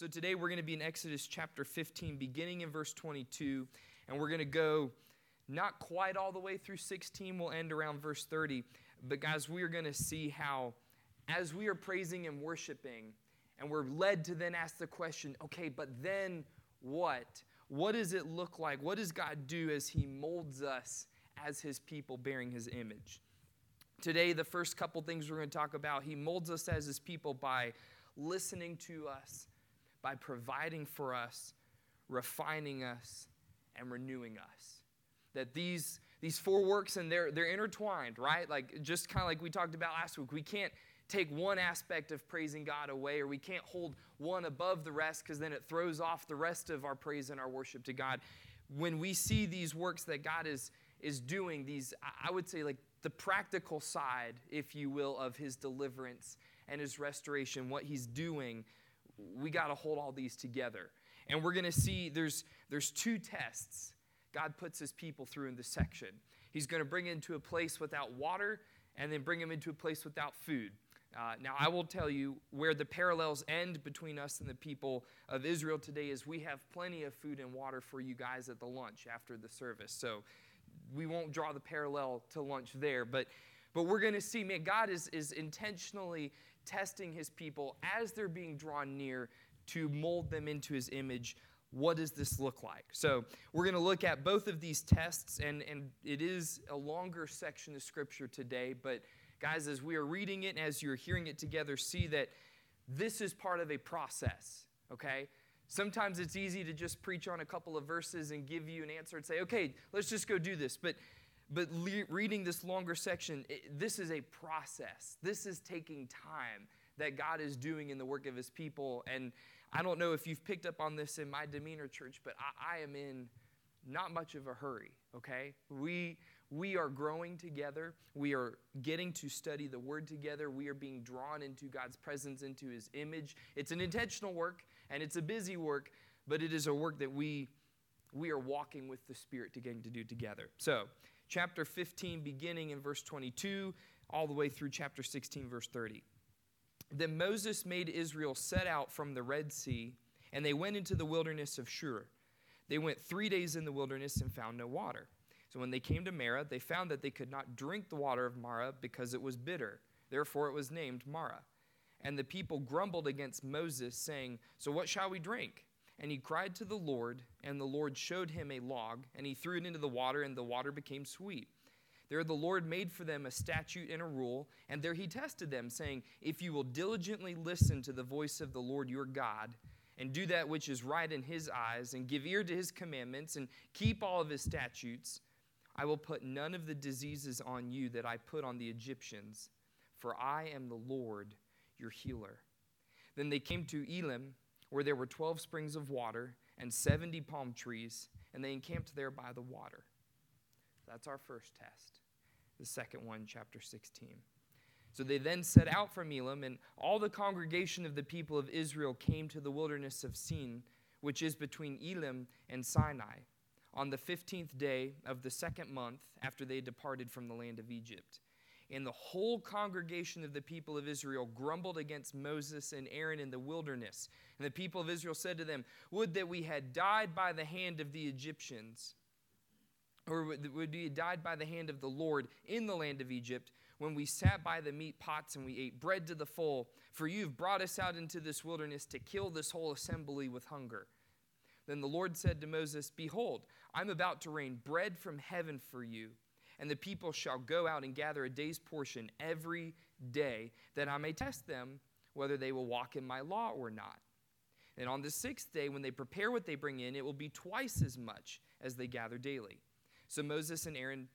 So today we're going to be in Exodus chapter 15, beginning in verse 22, and we're going to go not quite all the way through 16. We'll end around verse 30. But guys, we are going to see how, as we are praising and worshiping, and we're led to then ask the question okay, but then what? What does it look like? What does God do as He molds us as His people bearing His image? Today, the first couple things we're going to talk about, He molds us as His people by listening to us by providing for us, refining us, and renewing us. That these, these four works and they're, they're intertwined, right? Like just kind of like we talked about last week. We can't take one aspect of praising God away, or we can't hold one above the rest because then it throws off the rest of our praise and our worship to God. When we see these works that God is, is doing, these, I would say, like the practical side, if you will, of his deliverance and his restoration, what he's doing, we got to hold all these together. And we're going to see there's, there's two tests God puts his people through in this section. He's going to bring into a place without water and then bring them into a place without food. Uh, now, I will tell you where the parallels end between us and the people of Israel today is we have plenty of food and water for you guys at the lunch after the service. So we won't draw the parallel to lunch there. But, but we're going to see, man, God is, is intentionally testing his people as they're being drawn near to mold them into his image. What does this look like? So, we're going to look at both of these tests, and, and it is a longer section of scripture today. But, guys, as we are reading it and as you're hearing it together, see that this is part of a process, okay? Sometimes it's easy to just preach on a couple of verses and give you an answer and say, okay, let's just go do this. But but le- reading this longer section, it, this is a process. This is taking time that God is doing in the work of his people. And I don't know if you've picked up on this in my demeanor church, but I, I am in not much of a hurry, okay? We, we are growing together. We are getting to study the Word together. We are being drawn into God's presence, into His image. It's an intentional work and it's a busy work, but it is a work that we, we are walking with the Spirit to getting to do together. So, chapter 15, beginning in verse 22, all the way through chapter 16, verse 30. Then Moses made Israel set out from the Red Sea, and they went into the wilderness of Shur. They went three days in the wilderness and found no water. So when they came to Marah, they found that they could not drink the water of Marah because it was bitter. Therefore it was named Marah. And the people grumbled against Moses, saying, So what shall we drink? And he cried to the Lord, and the Lord showed him a log, and he threw it into the water, and the water became sweet. There the Lord made for them a statute and a rule, and there he tested them, saying, If you will diligently listen to the voice of the Lord your God, and do that which is right in his eyes, and give ear to his commandments, and keep all of his statutes, I will put none of the diseases on you that I put on the Egyptians, for I am the Lord your healer. Then they came to Elim where there were 12 springs of water and 70 palm trees, and they encamped there by the water. That's our first test. The second one, chapter 16. So they then set out from Elim, and all the congregation of the people of Israel came to the wilderness of Sin, which is between Elim and Sinai, on the 15th day of the second month after they departed from the land of Egypt. And the whole congregation of the people of Israel grumbled against Moses and Aaron in the wilderness. And the people of Israel said to them, Would that we had died by the hand of the Egyptians, or would we had died by the hand of the Lord in the land of Egypt, when we sat by the meat pots and we ate bread to the full. For you've brought us out into this wilderness to kill this whole assembly with hunger. Then the Lord said to Moses, Behold, I'm about to rain bread from heaven for you and the people shall go out and gather a day's portion every day, that I may test them whether they will walk in my law or not. And on the sixth day, when they prepare what they bring in, it will be twice as much as they gather daily. So Moses and Aaron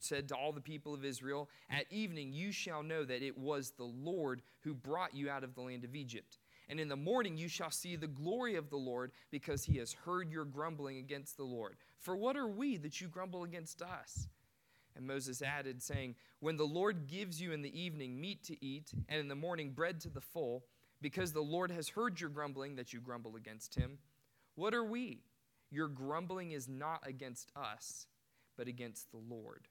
said to all the people of Israel, At evening you shall know that it was the Lord who brought you out of the land of Egypt. And in the morning you shall see the glory of the Lord, because he has heard your grumbling against the Lord. For what are we that you grumble against us? And Moses added, saying, When the Lord gives you in the evening meat to eat, and in the morning bread to the full, because the Lord has heard your grumbling that you grumble against him, what are we? Your grumbling is not against us, but against the Lord.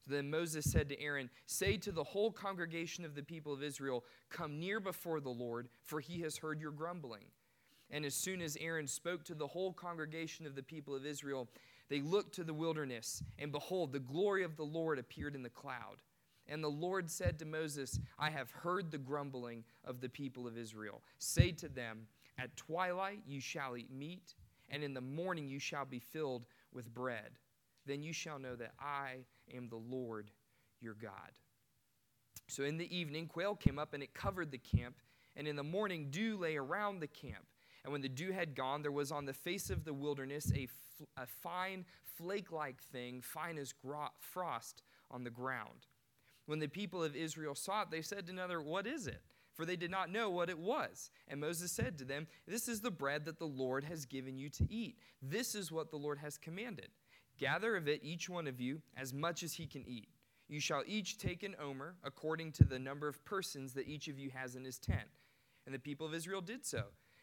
So then Moses said to Aaron, Say to the whole congregation of the people of Israel, Come near before the Lord, for he has heard your grumbling. And as soon as Aaron spoke to the whole congregation of the people of Israel, they looked to the wilderness, and behold, the glory of the Lord appeared in the cloud. And the Lord said to Moses, I have heard the grumbling of the people of Israel. Say to them, At twilight you shall eat meat, and in the morning you shall be filled with bread. Then you shall know that I am the Lord your God. So in the evening, quail came up, and it covered the camp. And in the morning, dew lay around the camp. And when the dew had gone, there was on the face of the wilderness a, fine flake like thing, fine as gro- frost on the ground. When the people of Israel saw it, they said to another, What is it? For they did not know what it was. And Moses said to them, This is the bread that the Lord has given you to eat. This is what the Lord has commanded. Gather of it, each one of you, as much as he can eat. You shall each take an omer, according to the number of persons that each of you has in his tent. And the people of Israel did so.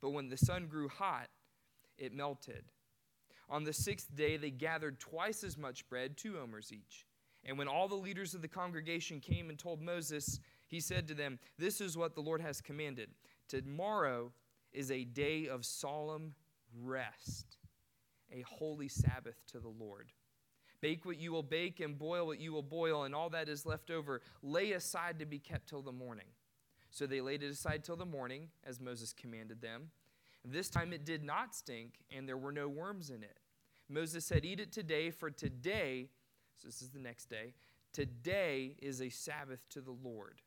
But when the sun grew hot, it melted. On the sixth day they gathered twice as much bread, two omers each. And when all the leaders of the congregation came and told Moses, he said to them, This is what the Lord has commanded. Tomorrow is a day of solemn rest, a holy Sabbath to the Lord. Bake what you will bake and boil what you will boil, and all that is left over lay aside to be kept till the morning. So they laid it aside till the morning, as Moses commanded them. This time it did not stink, and there were no worms in it. Moses said, Eat it today, for today, so this is the next day, today is a Sabbath to the Lord.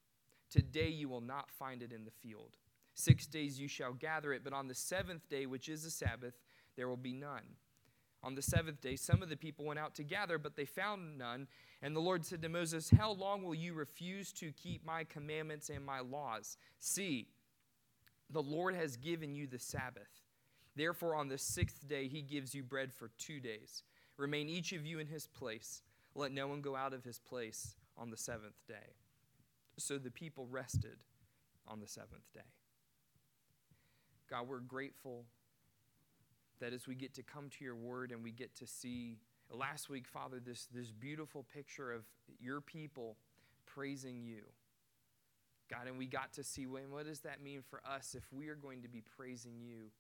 Today you will not find it in the field. Six days you shall gather it, but on the seventh day, which is a Sabbath, there will be none. On the seventh day, some of the people went out to gather, but they found none. And the Lord said to Moses, How long will you refuse to keep my commandments and my laws? See, the Lord has given you the Sabbath. Therefore, on the sixth day, he gives you bread for two days. Remain each of you in his place. Let no one go out of his place on the seventh day. So the people rested on the seventh day. God, we're grateful that as we get to come to your word and we get to see last week, Father, this, this beautiful picture of your people praising you. God, and we got to see when, what does that mean for us if we are going to be praising you?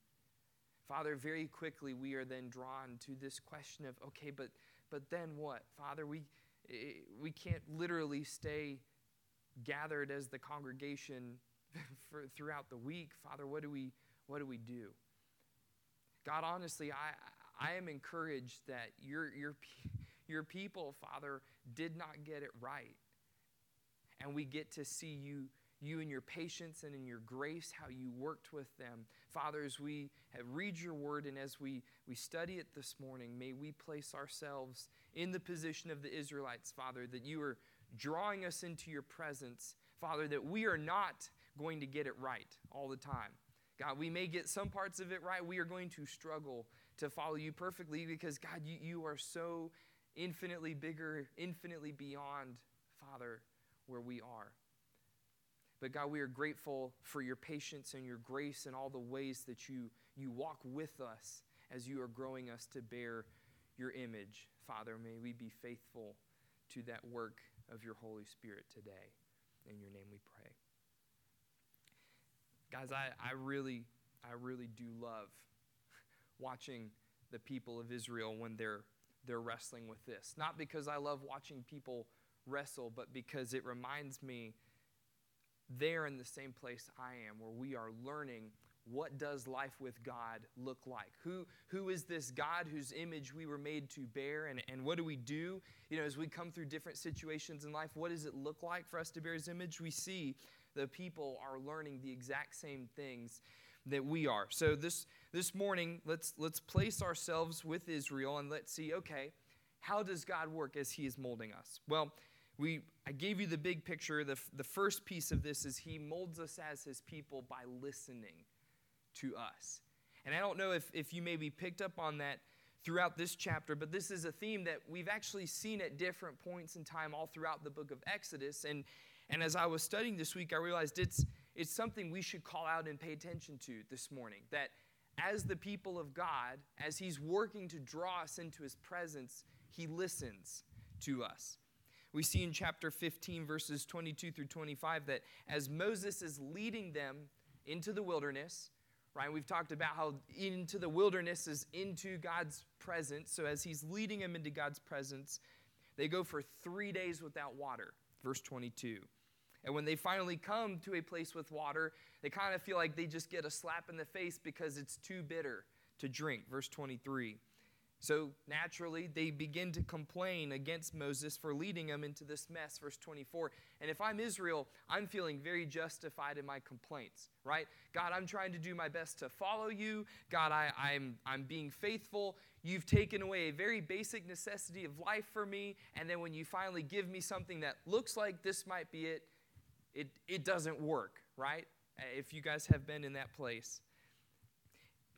Father, very quickly we are then drawn to this question of, okay, but but then what? Father, we eh, we can't literally stay gathered as the congregation for, throughout the week. Father, what do we what do we do? God, honestly, I, I am encouraged that your, your, your people, Father, did not get it right. And we get to see you, you in your patience and in your grace, how you worked with them. Father, as we read your word and as we, we study it this morning, may we place ourselves in the position of the Israelites, Father, that you are drawing us into your presence, Father, that we are not going to get it right all the time. God, we may get some parts of it right. We are going to struggle to follow you perfectly because, God, you, you are so infinitely bigger, infinitely beyond, Father, where we are. But God, we are grateful for your patience and your grace and all the ways that you, you walk with us as you are growing us to bear your image. Father, may we be faithful to that work of your Holy Spirit today. In your name we pray. Guys, I, I really, I really do love watching the people of Israel when they're they're wrestling with this. Not because I love watching people wrestle, but because it reminds me they're in the same place I am, where we are learning what does life with God look like? Who, who is this God whose image we were made to bear? And, and what do we do? You know, as we come through different situations in life, what does it look like for us to bear his image? We see the people are learning the exact same things that we are. So this this morning, let's let's place ourselves with Israel and let's see, okay, how does God work as he is molding us? Well, we I gave you the big picture. The, the first piece of this is he molds us as his people by listening to us. And I don't know if, if you maybe picked up on that throughout this chapter, but this is a theme that we've actually seen at different points in time all throughout the book of Exodus. And, and as I was studying this week, I realized it's, it's something we should call out and pay attention to this morning. That as the people of God, as He's working to draw us into His presence, He listens to us. We see in chapter 15, verses 22 through 25, that as Moses is leading them into the wilderness, right? We've talked about how into the wilderness is into God's presence. So as he's leading them into God's presence, they go for three days without water, verse 22. And when they finally come to a place with water, they kind of feel like they just get a slap in the face because it's too bitter to drink, verse 23. So naturally, they begin to complain against Moses for leading them into this mess. Verse 24. And if I'm Israel, I'm feeling very justified in my complaints, right? God, I'm trying to do my best to follow you. God, I, I'm, I'm being faithful. You've taken away a very basic necessity of life for me. And then when you finally give me something that looks like this might be it, it, it doesn't work, right? If you guys have been in that place.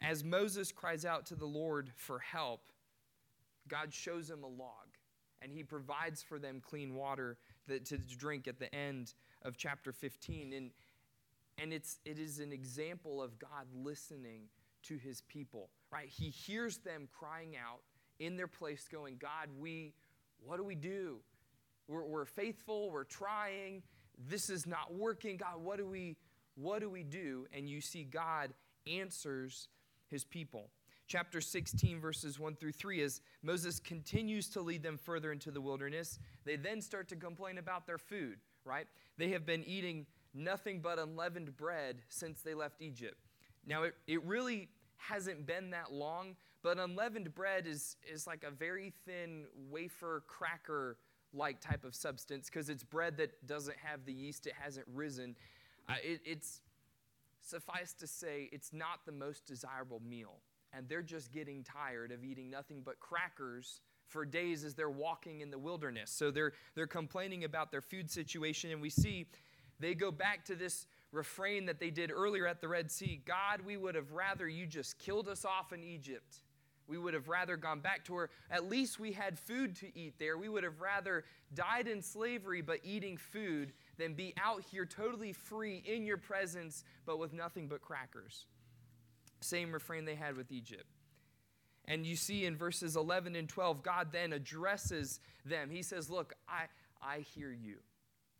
As Moses cries out to the Lord for help, God shows him a log and he provides for them clean water that, to drink at the end of chapter 15. And, and it's, it is an example of God listening to his people, right? He hears them crying out in their place, going, God, we, what do we do? We're, we're faithful, we're trying, this is not working. God, what do we, what do we do? And you see God answers his people. Chapter 16, verses 1 through 3, as Moses continues to lead them further into the wilderness, they then start to complain about their food, right? They have been eating nothing but unleavened bread since they left Egypt. Now, it, it really hasn't been that long, but unleavened bread is, is like a very thin wafer cracker like type of substance because it's bread that doesn't have the yeast, it hasn't risen. Uh, it, it's suffice to say, it's not the most desirable meal. And they're just getting tired of eating nothing but crackers for days as they're walking in the wilderness. So they're, they're complaining about their food situation. And we see they go back to this refrain that they did earlier at the Red Sea God, we would have rather you just killed us off in Egypt. We would have rather gone back to where at least we had food to eat there. We would have rather died in slavery but eating food than be out here totally free in your presence but with nothing but crackers. Same refrain they had with Egypt. And you see in verses 11 and 12, God then addresses them. He says, Look, I, I hear you.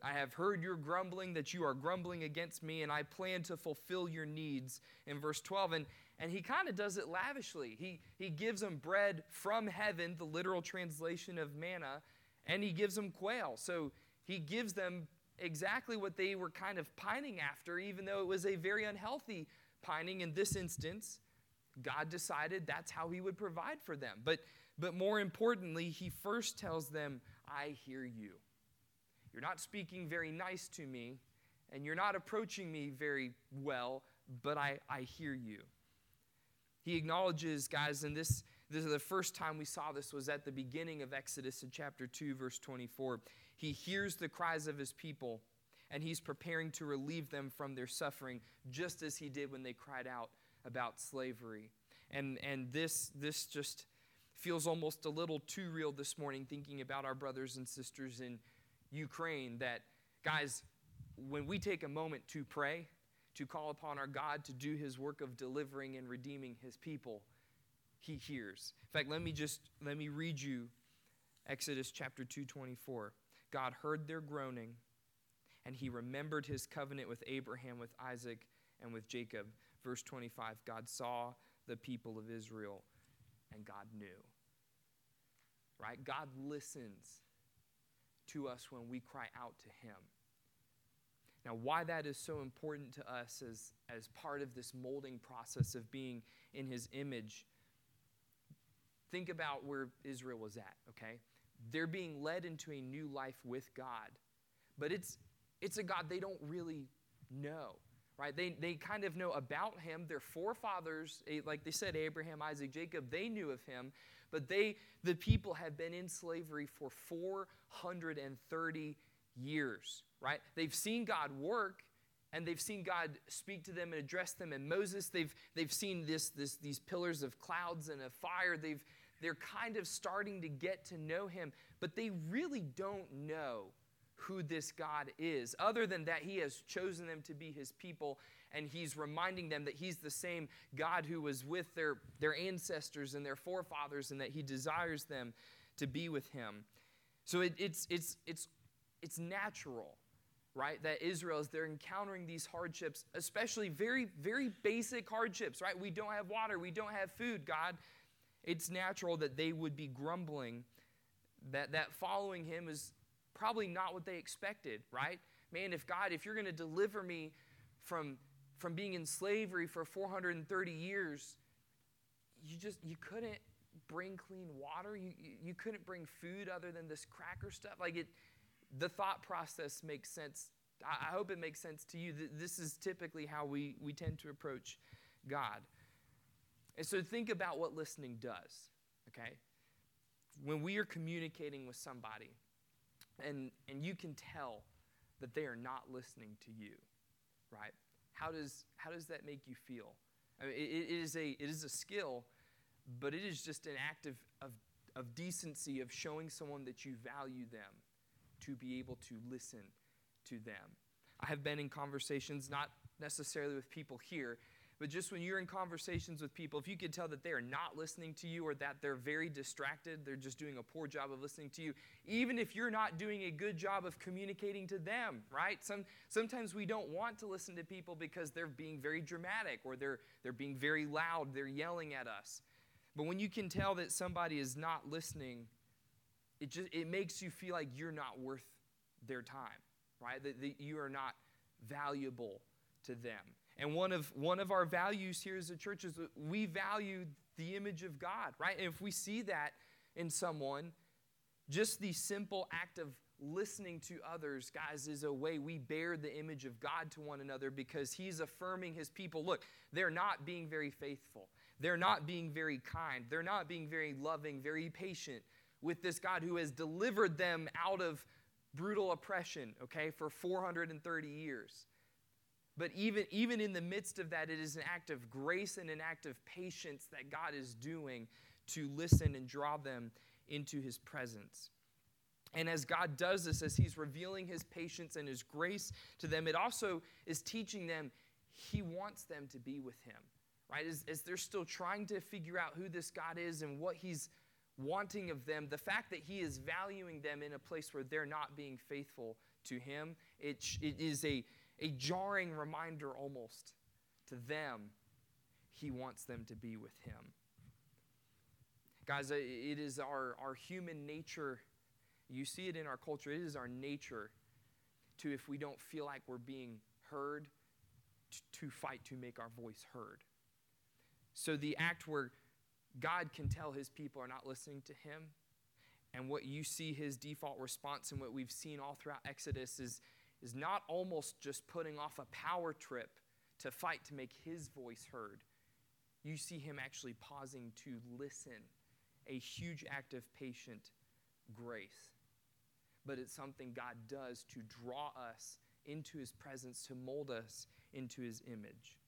I have heard your grumbling that you are grumbling against me, and I plan to fulfill your needs. In verse 12, and, and he kind of does it lavishly. He, he gives them bread from heaven, the literal translation of manna, and he gives them quail. So he gives them exactly what they were kind of pining after, even though it was a very unhealthy pining in this instance, God decided that's how he would provide for them. But, but more importantly, he first tells them, I hear you. You're not speaking very nice to me, and you're not approaching me very well, but I, I hear you. He acknowledges, guys, and this, this is the first time we saw this was at the beginning of Exodus in chapter 2, verse 24. He hears the cries of his people and he's preparing to relieve them from their suffering, just as he did when they cried out about slavery. And, and this, this just feels almost a little too real this morning, thinking about our brothers and sisters in Ukraine. That, guys, when we take a moment to pray, to call upon our God to do his work of delivering and redeeming his people, he hears. In fact, let me just let me read you Exodus chapter 224. God heard their groaning and he remembered his covenant with Abraham, with Isaac, and with Jacob. Verse 25 God saw the people of Israel, and God knew. Right? God listens to us when we cry out to him. Now, why that is so important to us as, as part of this molding process of being in his image, think about where Israel was at, okay? They're being led into a new life with God. But it's, it's a God they don't really know, right? They, they kind of know about him. Their forefathers, eh, like they said, Abraham, Isaac, Jacob, they knew of him, but they, the people have been in slavery for 430 years, right? They've seen God work and they've seen God speak to them and address them. And Moses, they've, they've seen this, this, these pillars of clouds and of fire. They've, they're kind of starting to get to know him, but they really don't know who this God is, other than that he has chosen them to be his people and he's reminding them that he's the same God who was with their, their ancestors and their forefathers and that he desires them to be with him. So it, it's, it's, it's, it's natural, right, that Israel, as they're encountering these hardships, especially very, very basic hardships, right? We don't have water, we don't have food, God. It's natural that they would be grumbling, that, that following him is probably not what they expected, right? Man, if God, if you're going to deliver me from from being in slavery for 430 years, you just you couldn't bring clean water. You, you couldn't bring food other than this cracker stuff. Like it, the thought process makes sense. I, hope it makes sense to you. This is typically how we, we tend to approach God. And so think about what listening does, okay? When we are communicating with somebody and, and you can tell that they are not listening to you, right? how does, how does that make you feel? I mean, it, it, is a, it is a skill, but it is just an act of, of, of decency of showing someone that you value them to be able to listen to them. I have been in conversations, not necessarily with people here, but just when you're in conversations with people, if you could tell that they are not listening to you or that they're very distracted, they're just doing a poor job of listening to you, even if you're not doing a good job of communicating to them, right? Some, sometimes we don't want to listen to people because they're being very dramatic or they're, they're being very loud, they're yelling at us. But when you can tell that somebody is not listening, it just it makes you feel like you're not worth their time, right? That, that you are not valuable to them. And one of, one of our values here as a church is that we value the image of God, right? And if we see that in someone, just the simple act of listening to others, guys, is a way we bear the image of God to one another because He's affirming His people. Look, they're not being very faithful, they're not being very kind, they're not being very loving, very patient with this God who has delivered them out of brutal oppression, okay, for 430 years. But even, even in the midst of that, it is an act of grace and an act of patience that God is doing to listen and draw them into his presence. And as God does this, as he's revealing his patience and his grace to them, it also is teaching them he wants them to be with him, right? As, as they're still trying to figure out who this God is and what he's wanting of them, the fact that he is valuing them in a place where they're not being faithful to him, it, it is a a jarring reminder almost to them. He wants them to be with Him. Guys, it is our, our human nature. You see it in our culture. It is our nature to, if we don't feel like we're being heard, to fight to make our voice heard. So the act where God can tell his people are not listening to him, and what you see his default response and what we've seen all throughout Exodus is is not almost just putting off a power trip to fight to make his voice heard. You see him actually pausing to listen, a huge act of patient grace. But it's something God does to draw us into his presence, to mold us into his image.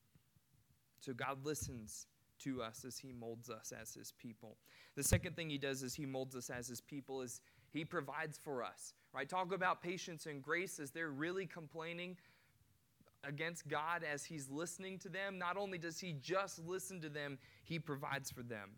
So God listens to us as he molds us as his people. The second thing he does as he molds us as his people is he provides for us, right? Talk about patience and grace as they're really complaining against God as He's listening to them. Not only does He just listen to them, He provides for them.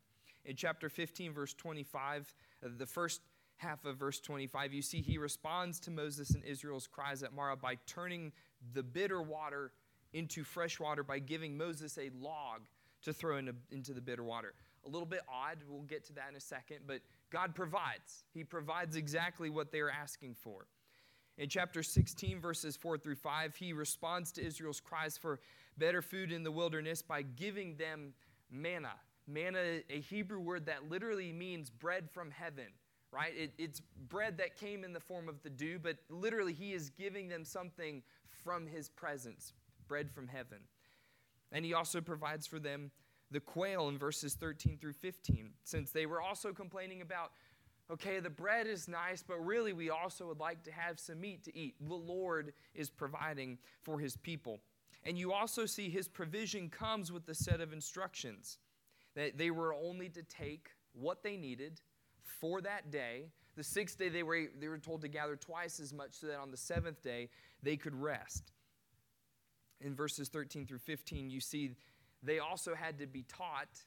In chapter 15, verse 25, uh, the first half of verse 25, you see He responds to Moses and Israel's cries at Marah by turning the bitter water into fresh water by giving Moses a log to throw into, into the bitter water. A little bit odd, we'll get to that in a second, but God provides. He provides exactly what they are asking for. In chapter 16, verses 4 through 5, he responds to Israel's cries for better food in the wilderness by giving them manna. Manna, a Hebrew word that literally means bread from heaven, right? It, it's bread that came in the form of the dew, but literally he is giving them something from his presence, bread from heaven. And he also provides for them the quail in verses 13 through 15, since they were also complaining about okay, the bread is nice, but really we also would like to have some meat to eat. The Lord is providing for his people. And you also see his provision comes with the set of instructions that they were only to take what they needed for that day. The sixth day, they were, they were told to gather twice as much so that on the seventh day they could rest. In verses 13 through 15, you see they also had to be taught.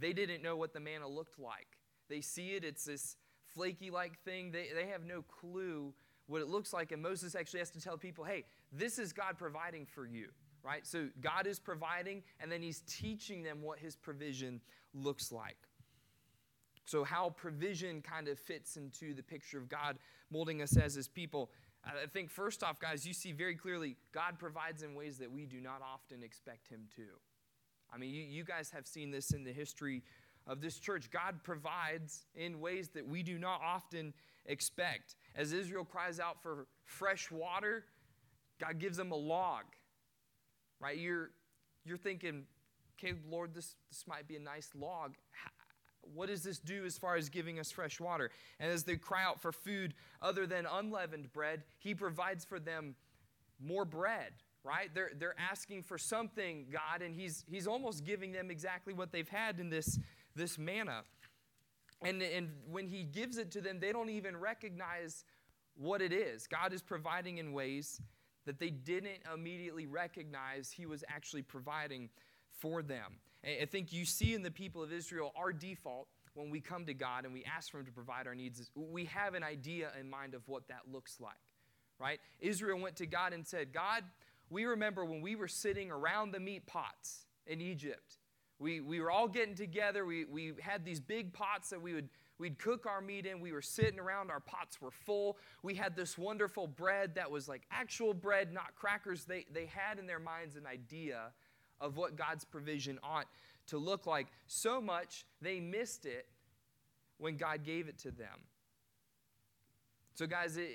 They didn't know what the manna looked like. They see it, it's this flaky like thing. They, they have no clue what it looks like. And Moses actually has to tell people, hey, this is God providing for you, right? So God is providing, and then He's teaching them what His provision looks like. So, how provision kind of fits into the picture of God molding us as His people. I think, first off, guys, you see very clearly God provides in ways that we do not often expect Him to. I mean, you, you guys have seen this in the history of this church. God provides in ways that we do not often expect. As Israel cries out for fresh water, God gives them a log. Right? You're, you're thinking, okay, Lord, this, this might be a nice log. What does this do as far as giving us fresh water? And as they cry out for food other than unleavened bread, He provides for them more bread, right? They're, they're asking for something, God, and he's, he's almost giving them exactly what they've had in this, this manna. And, and when He gives it to them, they don't even recognize what it is. God is providing in ways that they didn't immediately recognize He was actually providing for them. I think you see in the people of Israel our default when we come to God and we ask for Him to provide our needs, we have an idea in mind of what that looks like, right? Israel went to God and said, God, we remember when we were sitting around the meat pots in Egypt. We, we were all getting together. We, we had these big pots that we would we'd cook our meat in. We were sitting around. Our pots were full. We had this wonderful bread that was like actual bread, not crackers. They, they had in their minds an idea of what God's provision ought to look like. So much they missed it when God gave it to them. So, guys, it,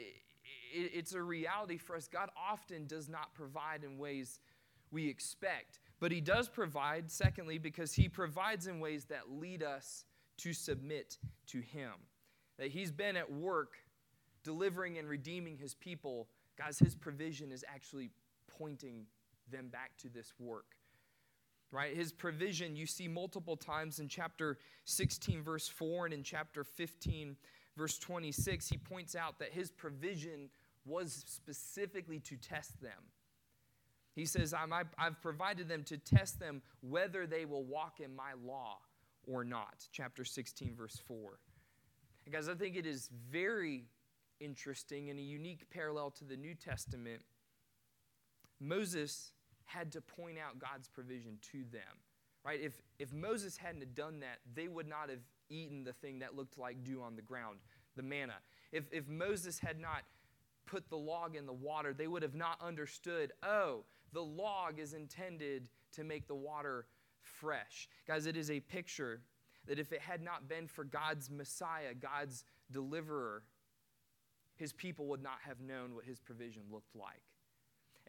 it, it's a reality for us. God often does not provide in ways we expect, but He does provide, secondly, because He provides in ways that lead us to submit to Him. That He's been at work delivering and redeeming His people. Guys, His provision is actually pointing them back to this work right? His provision you see multiple times in chapter 16, verse 4, and in chapter 15, verse 26. He points out that his provision was specifically to test them. He says, i have provided them to test them whether they will walk in my law or not. Chapter 16, verse 4. And guys, I think it is very interesting and a unique parallel to the New Testament. Moses had to point out God's provision to them. Right? If, if Moses hadn't done that, they would not have eaten the thing that looked like dew on the ground, the manna. If, if Moses had not put the log in the water, they would have not understood, oh, the log is intended to make the water fresh. Guys, it is a picture that if it had not been for God's Messiah, God's deliverer, his people would not have known what his provision looked like.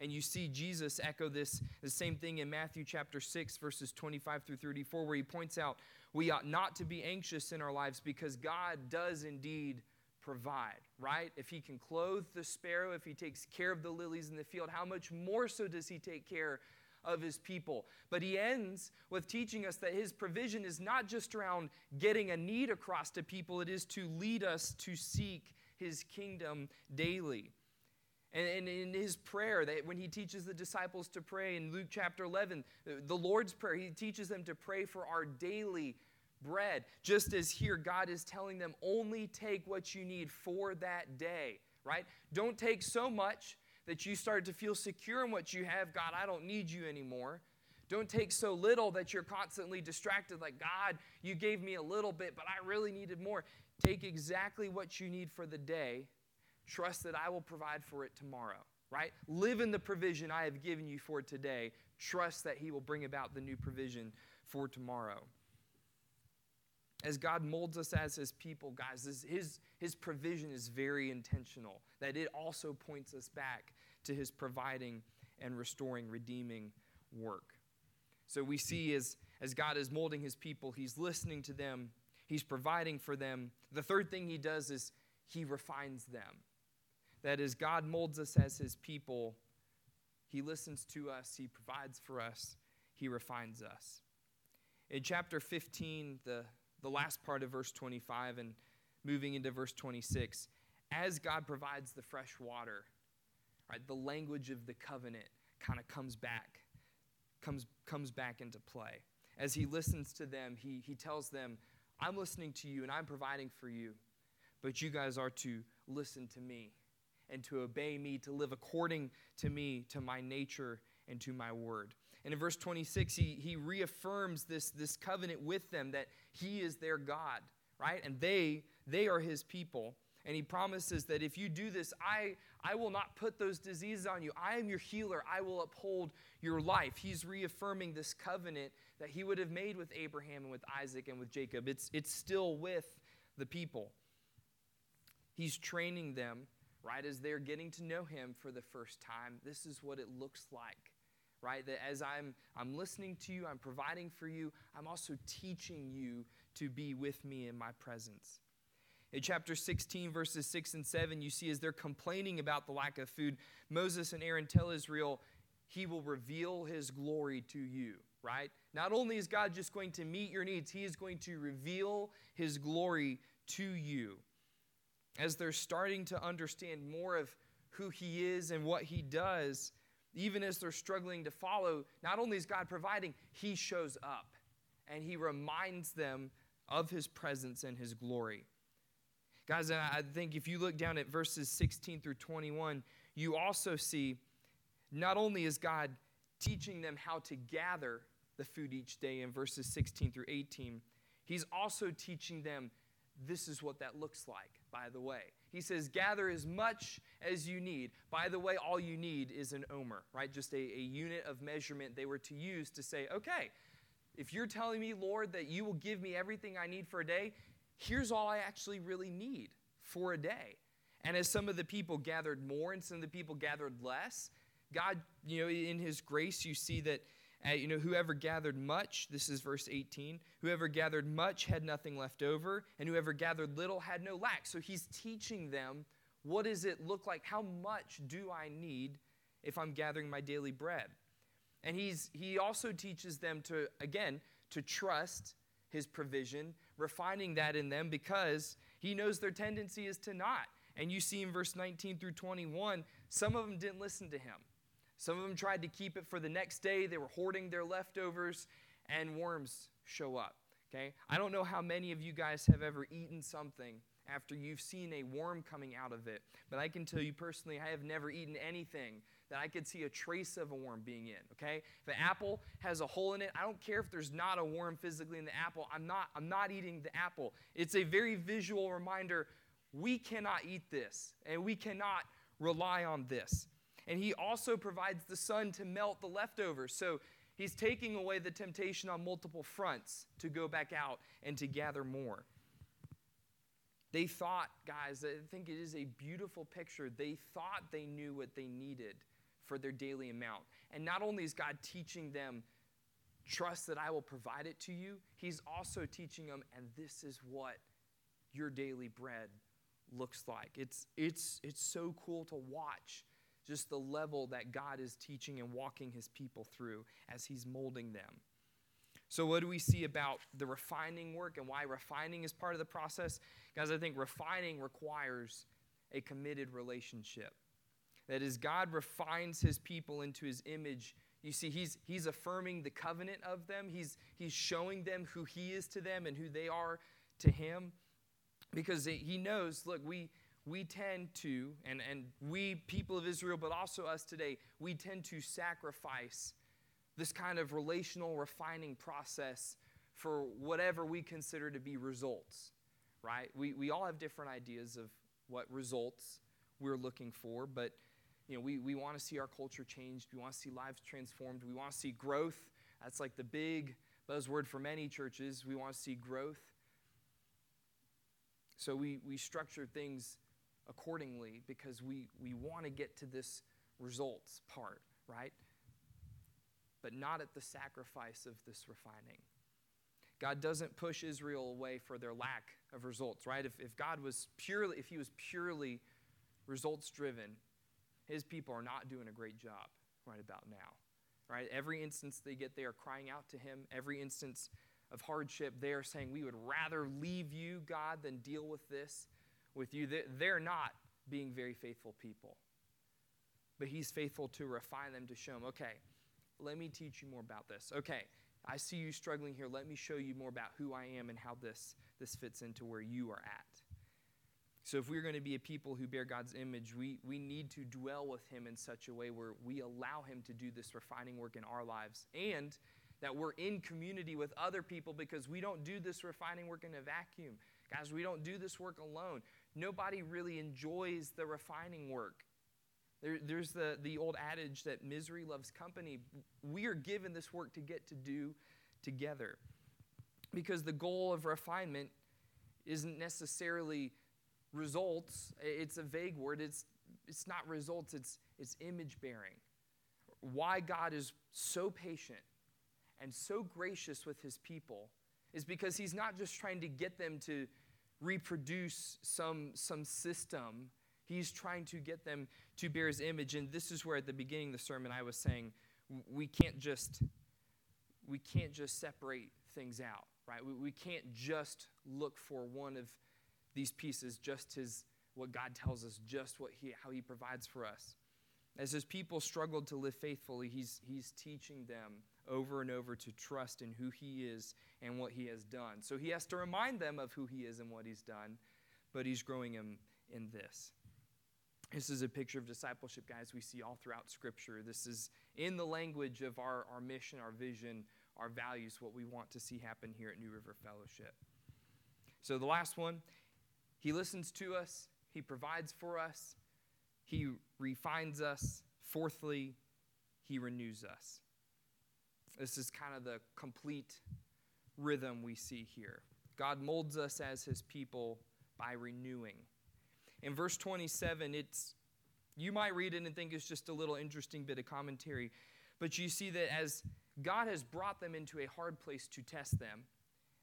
And you see Jesus echo this, the same thing in Matthew chapter 6, verses 25 through 34, where he points out we ought not to be anxious in our lives because God does indeed provide, right? If he can clothe the sparrow, if he takes care of the lilies in the field, how much more so does he take care of his people? But he ends with teaching us that his provision is not just around getting a need across to people, it is to lead us to seek his kingdom daily. And, in his prayer, that when he teaches the disciples to pray in Luke chapter 11, the Lord's Prayer, he teaches them to pray for our daily bread. Just as here, God is telling them, only take what you need for that day, right? Don't take so much that you start to feel secure in what you have. God, I don't need you anymore. Don't take so little that you're constantly distracted, like, God, you gave me a little bit, but I really needed more. Take exactly what you need for the day Trust that I will provide for it tomorrow, right? Live in the provision I have given you for today. Trust that He will bring about the new provision for tomorrow. As God molds us as His people, guys, his, his, his provision is very intentional, that it also points us back to His providing and restoring, redeeming work. So we see as, as God is molding His people, He's listening to them He's providing for them. The third thing he does is he refines them. That is, God molds us as his people. He listens to us, he provides for us, he refines us. In chapter 15, the, the last part of verse 25 and moving into verse 26, as God provides the fresh water, right, the language of the covenant kind of comes back, comes, comes back into play. As he listens to them, he, he tells them, I'm listening to you and I'm providing for you, but you guys are to listen to me and to obey me, to live according to me, to my nature, and to my word. And in verse 26, he, he reaffirms this, this covenant with them that he is their God, right? And they, they are his people. And he promises that if you do this, I, I will not put those diseases on you. I am your healer. I will uphold your life. He's reaffirming this covenant that he would have made with Abraham and with Isaac and with Jacob. It's, it's still with the people. He's training them, right, as they're getting to know him for the first time. This is what it looks like, right? That as I'm, I'm listening to you, I'm providing for you, I'm also teaching you to be with me in my presence. In chapter 16, verses 6 and 7, you see as they're complaining about the lack of food, Moses and Aaron tell Israel, He will reveal His glory to you, right? Not only is God just going to meet your needs, He is going to reveal His glory to you. As they're starting to understand more of who He is and what He does, even as they're struggling to follow, not only is God providing, He shows up and He reminds them of His presence and His glory. Guys, I think if you look down at verses 16 through 21, you also see not only is God teaching them how to gather the food each day in verses 16 through 18, He's also teaching them this is what that looks like, by the way. He says, gather as much as you need. By the way, all you need is an omer, right? Just a, a unit of measurement they were to use to say, okay, if you're telling me, Lord, that you will give me everything I need for a day, here's all I actually really need for a day. And as some of the people gathered more and some of the people gathered less, God, you know, in his grace, you see that, uh, you know, whoever gathered much, this is verse 18, whoever gathered much had nothing left over, and whoever gathered little had no lack. So he's teaching them what does it look like? How much do I need if I'm gathering my daily bread? And he's, he also teaches them to, again, to trust his provision, refining that in them because he knows their tendency is to not. And you see in verse 19 through 21, some of them didn't listen to him. Some of them tried to keep it for the next day. They were hoarding their leftovers, and worms show up. Okay? I don't know how many of you guys have ever eaten something after you've seen a worm coming out of it, but I can tell you personally, I have never eaten anything that I could see a trace of a worm being in, okay? If an apple has a hole in it, I don't care if there's not a worm physically in the apple. I'm not I'm not eating the apple. It's a very visual reminder we cannot eat this and we cannot rely on this. And he also provides the sun to melt the leftovers. So he's taking away the temptation on multiple fronts to go back out and to gather more. They thought, guys, I think it is a beautiful picture. They thought they knew what they needed for their daily amount. And not only is God teaching them, trust that I will provide it to you, He's also teaching them, and this is what your daily bread looks like. It's, it's, it's so cool to watch just the level that God is teaching and walking His people through as He's molding them. So, what do we see about the refining work and why refining is part of the process? Guys, I think refining requires a committed relationship. That as God refines his people into his image, you see, he's, he's affirming the covenant of them. He's, he's showing them who he is to them and who they are to him. Because he knows, look, we, we tend to, and, and we, people of Israel, but also us today, we tend to sacrifice this kind of relational refining process for whatever we consider to be results, right? We, we all have different ideas of what results we're looking for, but you know, we, we want to see our culture changed. We want to see lives transformed. We want to see growth. That's like the big buzzword for many churches. We want to see growth. So we, we structure things accordingly because we, we want to get to this results part, right? But not at the sacrifice of this refining. God doesn't push Israel away for their lack of results, right? If, if God was purely, if he was purely results driven, his people are not doing a great job right about now, right? Every instance they get, they are crying out to him. Every instance of hardship, they are saying, We would rather leave you, God, than deal with this with you. They're not being very faithful people. But he's faithful to refine them to show them, okay, let me teach you more about this. Okay, I see you struggling here. Let me show you more about who I am and how this, this fits into where you are at. So, if we're going to be a people who bear God's image, we, we need to dwell with Him in such a way where we allow Him to do this refining work in our lives and that we're in community with other people because we don't do this refining work in a vacuum. Guys, we don't do this work alone. Nobody really enjoys the refining work. There, there's the, the old adage that misery loves company. We are given this work to get to do together. Because the goal of refinement isn't necessarily results, it's a vague word. It's, it's not results, it's, it's image bearing. Why God is so patient and so gracious with his people is because he's not just trying to get them to reproduce some, some system He's trying to get them to bear his image. And this is where at the beginning of the sermon I was saying we can't just we can't just separate things out, right? We, we can't just look for one of these pieces, just his what God tells us, just what he how he provides for us. As his people struggled to live faithfully, he's he's teaching them over and over to trust in who he is and what he has done. So he has to remind them of who he is and what he's done, but he's growing them in this. This is a picture of discipleship, guys, we see all throughout Scripture. This is in the language of our, our mission, our vision, our values, what we want to see happen here at New River Fellowship. So, the last one, He listens to us, He provides for us, He refines us. Fourthly, He renews us. This is kind of the complete rhythm we see here. God molds us as His people by renewing. In verse 27, it's you might read it and think it's just a little interesting bit of commentary, but you see that as God has brought them into a hard place to test them,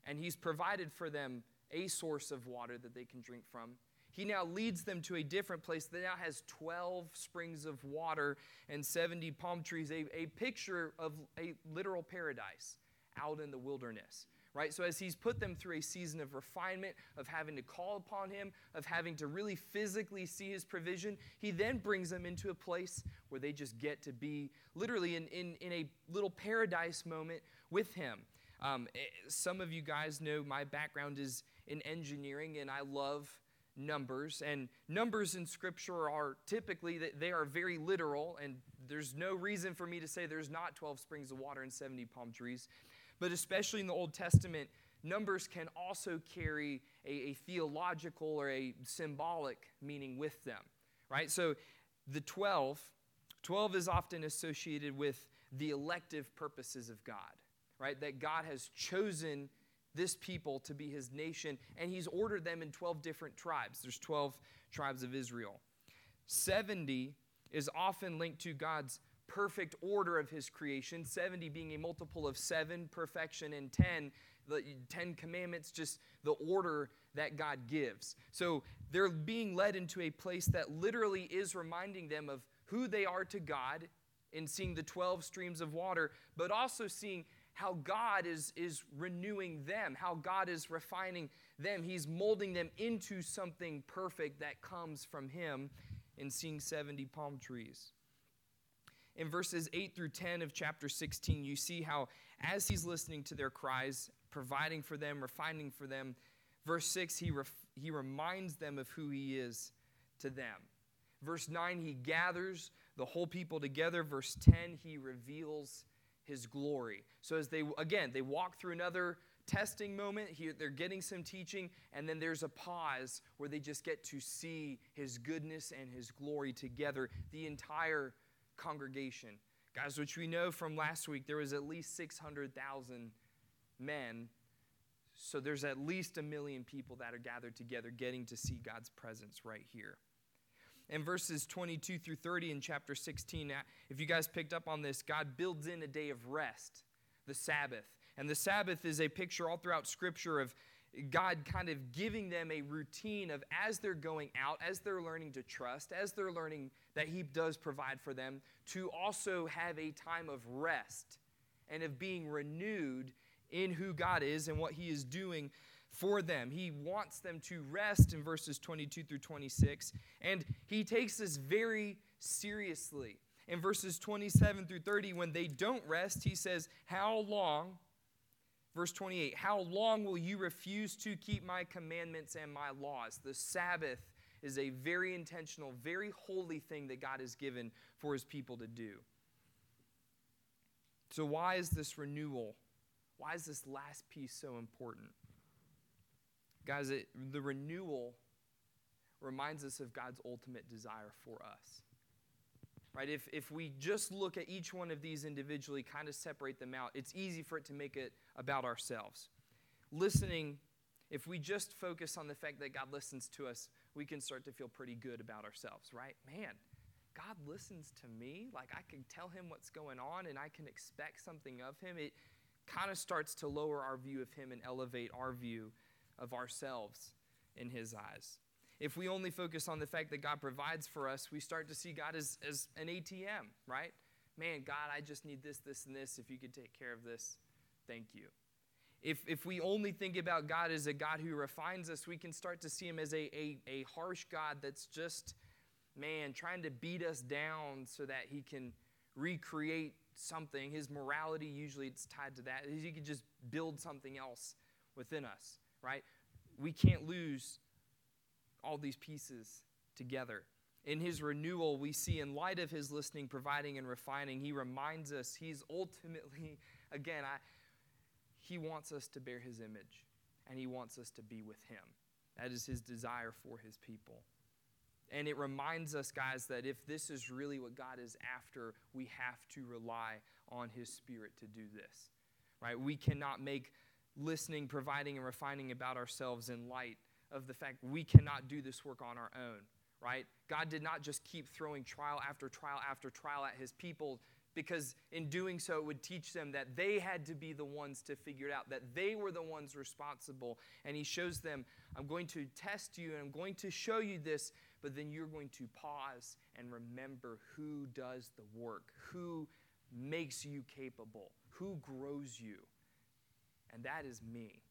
and He's provided for them a source of water that they can drink from. He now leads them to a different place that now has 12 springs of water and 70 palm trees, a, a picture of a literal paradise out in the wilderness right? So, as he's put them through a season of refinement, of having to call upon him, of having to really physically see his provision, he then brings them into a place where they just get to be literally in, in, in a little paradise moment with him. Um, eh, some of you guys know my background is in engineering, and I love numbers and numbers in scripture are typically that they are very literal and there's no reason for me to say there's not 12 springs of water and 70 palm trees but especially in the Old Testament, numbers can also carry a, a theological or a symbolic meaning with them, right? So the 12, 12 is often associated with the elective purposes of God, right? That God has chosen this people to be his nation, and he's ordered them in 12 different tribes. There's 12 tribes of Israel. 70 is often linked to God's perfect order of his creation, 70 being a multiple of 7, perfection, and 10, the 10 commandments, just the order that God gives. So they're being led into a place that literally is reminding them of who they are to God in seeing the 12 streams of water, but also seeing how God is, is renewing them, how God is refining them. He's molding them into something perfect that comes from Him in seeing 70 palm trees in verses 8 through 10 of chapter 16, you see how, as he's listening to their cries, providing for them, refining for them, verse 6, he, ref- he reminds them of who he is to them. Verse 9, he gathers the whole people together. Verse 10, he reveals his glory. So, as they, again, they walk through another testing moment, he, they're getting some teaching, and then there's a pause where they just get to see his goodness and his glory together the entire congregation. Guys, which we know from last week, there was at least 600,000 men. So there's at least a million people that are gathered together getting to see God's presence right here. In verses 22 through 30 in chapter 16, if you guys picked up on this, God builds in a day of rest, the Sabbath. And the Sabbath is a picture all throughout Scripture of God kind of giving them a routine of as they're going out, as they're learning to trust, as they're learning that He does provide for them, to also have a time of rest and of being renewed in who God is and what He is doing for them. He wants them to rest in verses 22 through 26, and He takes this very seriously. In verses 27 through 30, when they don't rest, He says, How long? Verse 28 How long will you refuse to keep my commandments and my laws? The Sabbath is a very intentional, very holy thing that God has given for his people to do. So, why is this renewal? Why is this last piece so important? Guys, it, the renewal reminds us of God's ultimate desire for us. Right? If, if we just look at each one of these individually, kind of separate them out, it's easy for it to make it about ourselves. Listening, if we just focus on the fact that God listens to us, we can start to feel pretty good about ourselves, right? Man, God listens to me. Like I can tell him what's going on and I can expect something of him. It kind of starts to lower our view of him and elevate our view of ourselves in his eyes. If we only focus on the fact that God provides for us, we start to see God as, as an ATM, right? Man, God, I just need this, this, and this. If you could take care of this, thank you. If, if we only think about God as a God who refines us, we can start to see him as a, a, a harsh God that's just, man, trying to beat us down so that he can recreate something. His morality, usually it's tied to that. He could just build something else within us, right? We can't lose all these pieces together. In his renewal, we see in light of his listening, providing, and refining, he reminds us he's ultimately, again, I, he wants us to bear his image and he wants us to be with him. That is his desire for his people. And it reminds us, guys, that if this is really what God is after, we have to rely on his spirit to do this. Right? We cannot make listening, providing, and refining about ourselves in light of the fact we cannot do this work on our own, right? God did not just keep throwing trial after trial after trial at his people because in doing so it would teach them that they had to be the ones to figure it out, that they were the ones responsible. And he shows them, I'm going to test you and I'm going to show you this, but then you're going to pause and remember who does the work, who makes you capable, who grows you. And that is me.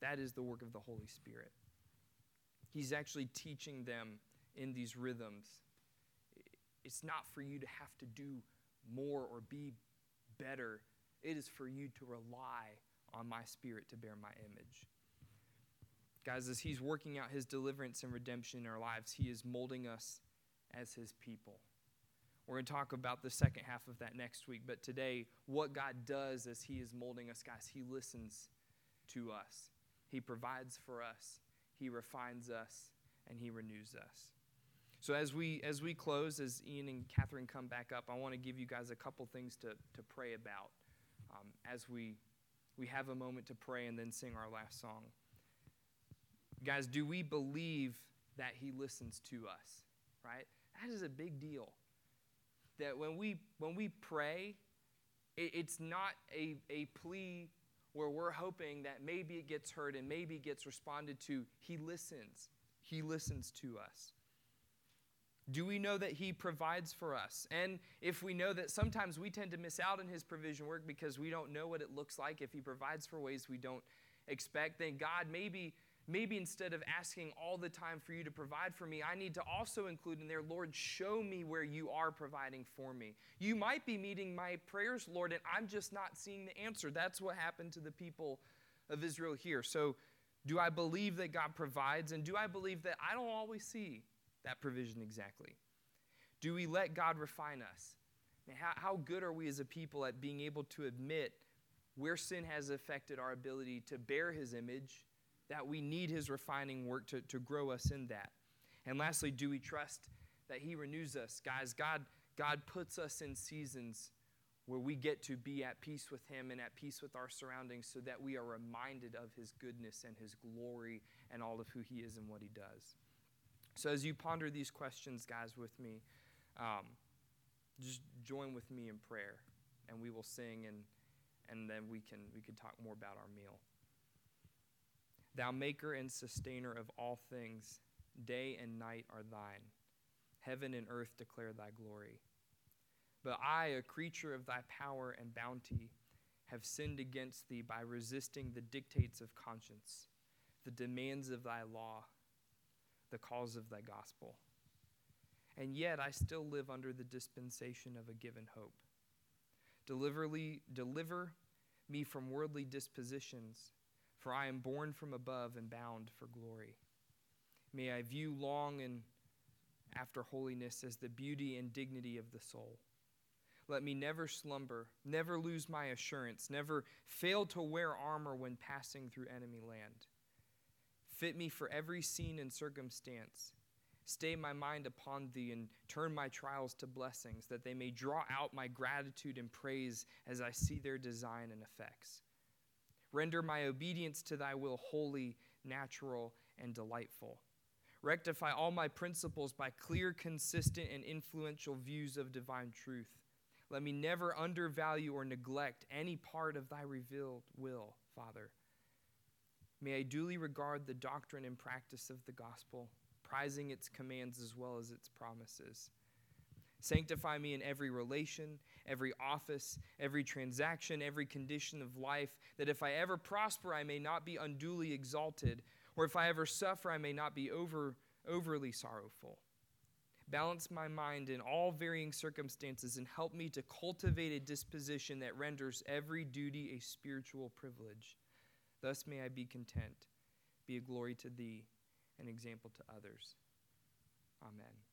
That is the work of the Holy Spirit. He's actually teaching them in these rhythms. It's not for you to have to do more or be better. It is for you to rely on my spirit to bear my image. Guys, as He's working out His deliverance and redemption in our lives, He is molding us as His people. We're going to talk about the second half of that next week, but today, what God does as He is molding us, guys, He listens to us, He provides for us, he refines us, and He renews us. So as we as we close, as Ian and Catherine come back up, I want to give you guys a couple things to, to pray about um, as we we have a moment to pray and then sing our last song. Guys, do we believe that He listens to us? Right? That is a big deal. That when we when we pray, it, it's not a, a plea where we're hoping that maybe it gets heard and maybe gets responded to, He listens. He listens to us. Do we know that He provides for us? And if we know that sometimes we tend to miss out on His provision work because we don't know what it looks like, if He provides for ways we don't expect, then God maybe maybe instead of asking all the time for you to provide for me, I need to also include in there, Lord, show me where you are providing for me. You might be meeting my prayers, Lord, and I'm just not seeing the answer. That's what happened to the people of Israel here. So, do I believe that God provides? And do I believe that I don't always see that provision exactly? Do we let God refine us? How good are we as a people at being able to admit where sin has affected our ability to bear his image? That we need his refining work to, to grow us in that. And lastly, do we trust that he renews us? Guys, God, God puts us in seasons where we get to be at peace with him and at peace with our surroundings so that we are reminded of his goodness and his glory and all of who he is and what he does. So as you ponder these questions, guys, with me, um, just join with me in prayer and we will sing and and then we can we can talk more about our meal. Thou maker and sustainer of all things, day and night are thine. Heaven and earth declare thy glory. But I, a creature of thy power and bounty, have sinned against thee by resisting the dictates of conscience, the demands of thy law, the cause of thy gospel. And yet I still live under the dispensation of a given hope. Deliverly, deliver me from worldly dispositions, for I am born from above and bound for glory. May I view long and after holiness as the beauty and dignity of the soul. Let me never slumber, never lose my assurance, never fail to wear armor when passing through enemy land. Fit me for every scene and circumstance. Stay my mind upon thee and turn my trials to blessings, that they may draw out my gratitude and praise as I see their design and effects. Render my obedience to thy will holy, natural, and delightful. Rectify all my principles by clear, consistent, and influential views of divine truth. Let me never undervalue or neglect any part of thy revealed will, Father. May I duly regard the doctrine and practice of the gospel, prizing its commands as well as its promises. Sanctify me in every relation, every office, every transaction, every condition of life, that if I ever prosper, I may not be unduly exalted, or if I ever suffer, I may not be over, overly sorrowful. Balance my mind in all varying circumstances and help me to cultivate a disposition that renders every duty a spiritual privilege. Thus may I be content, be a glory to thee, an example to others. Amen.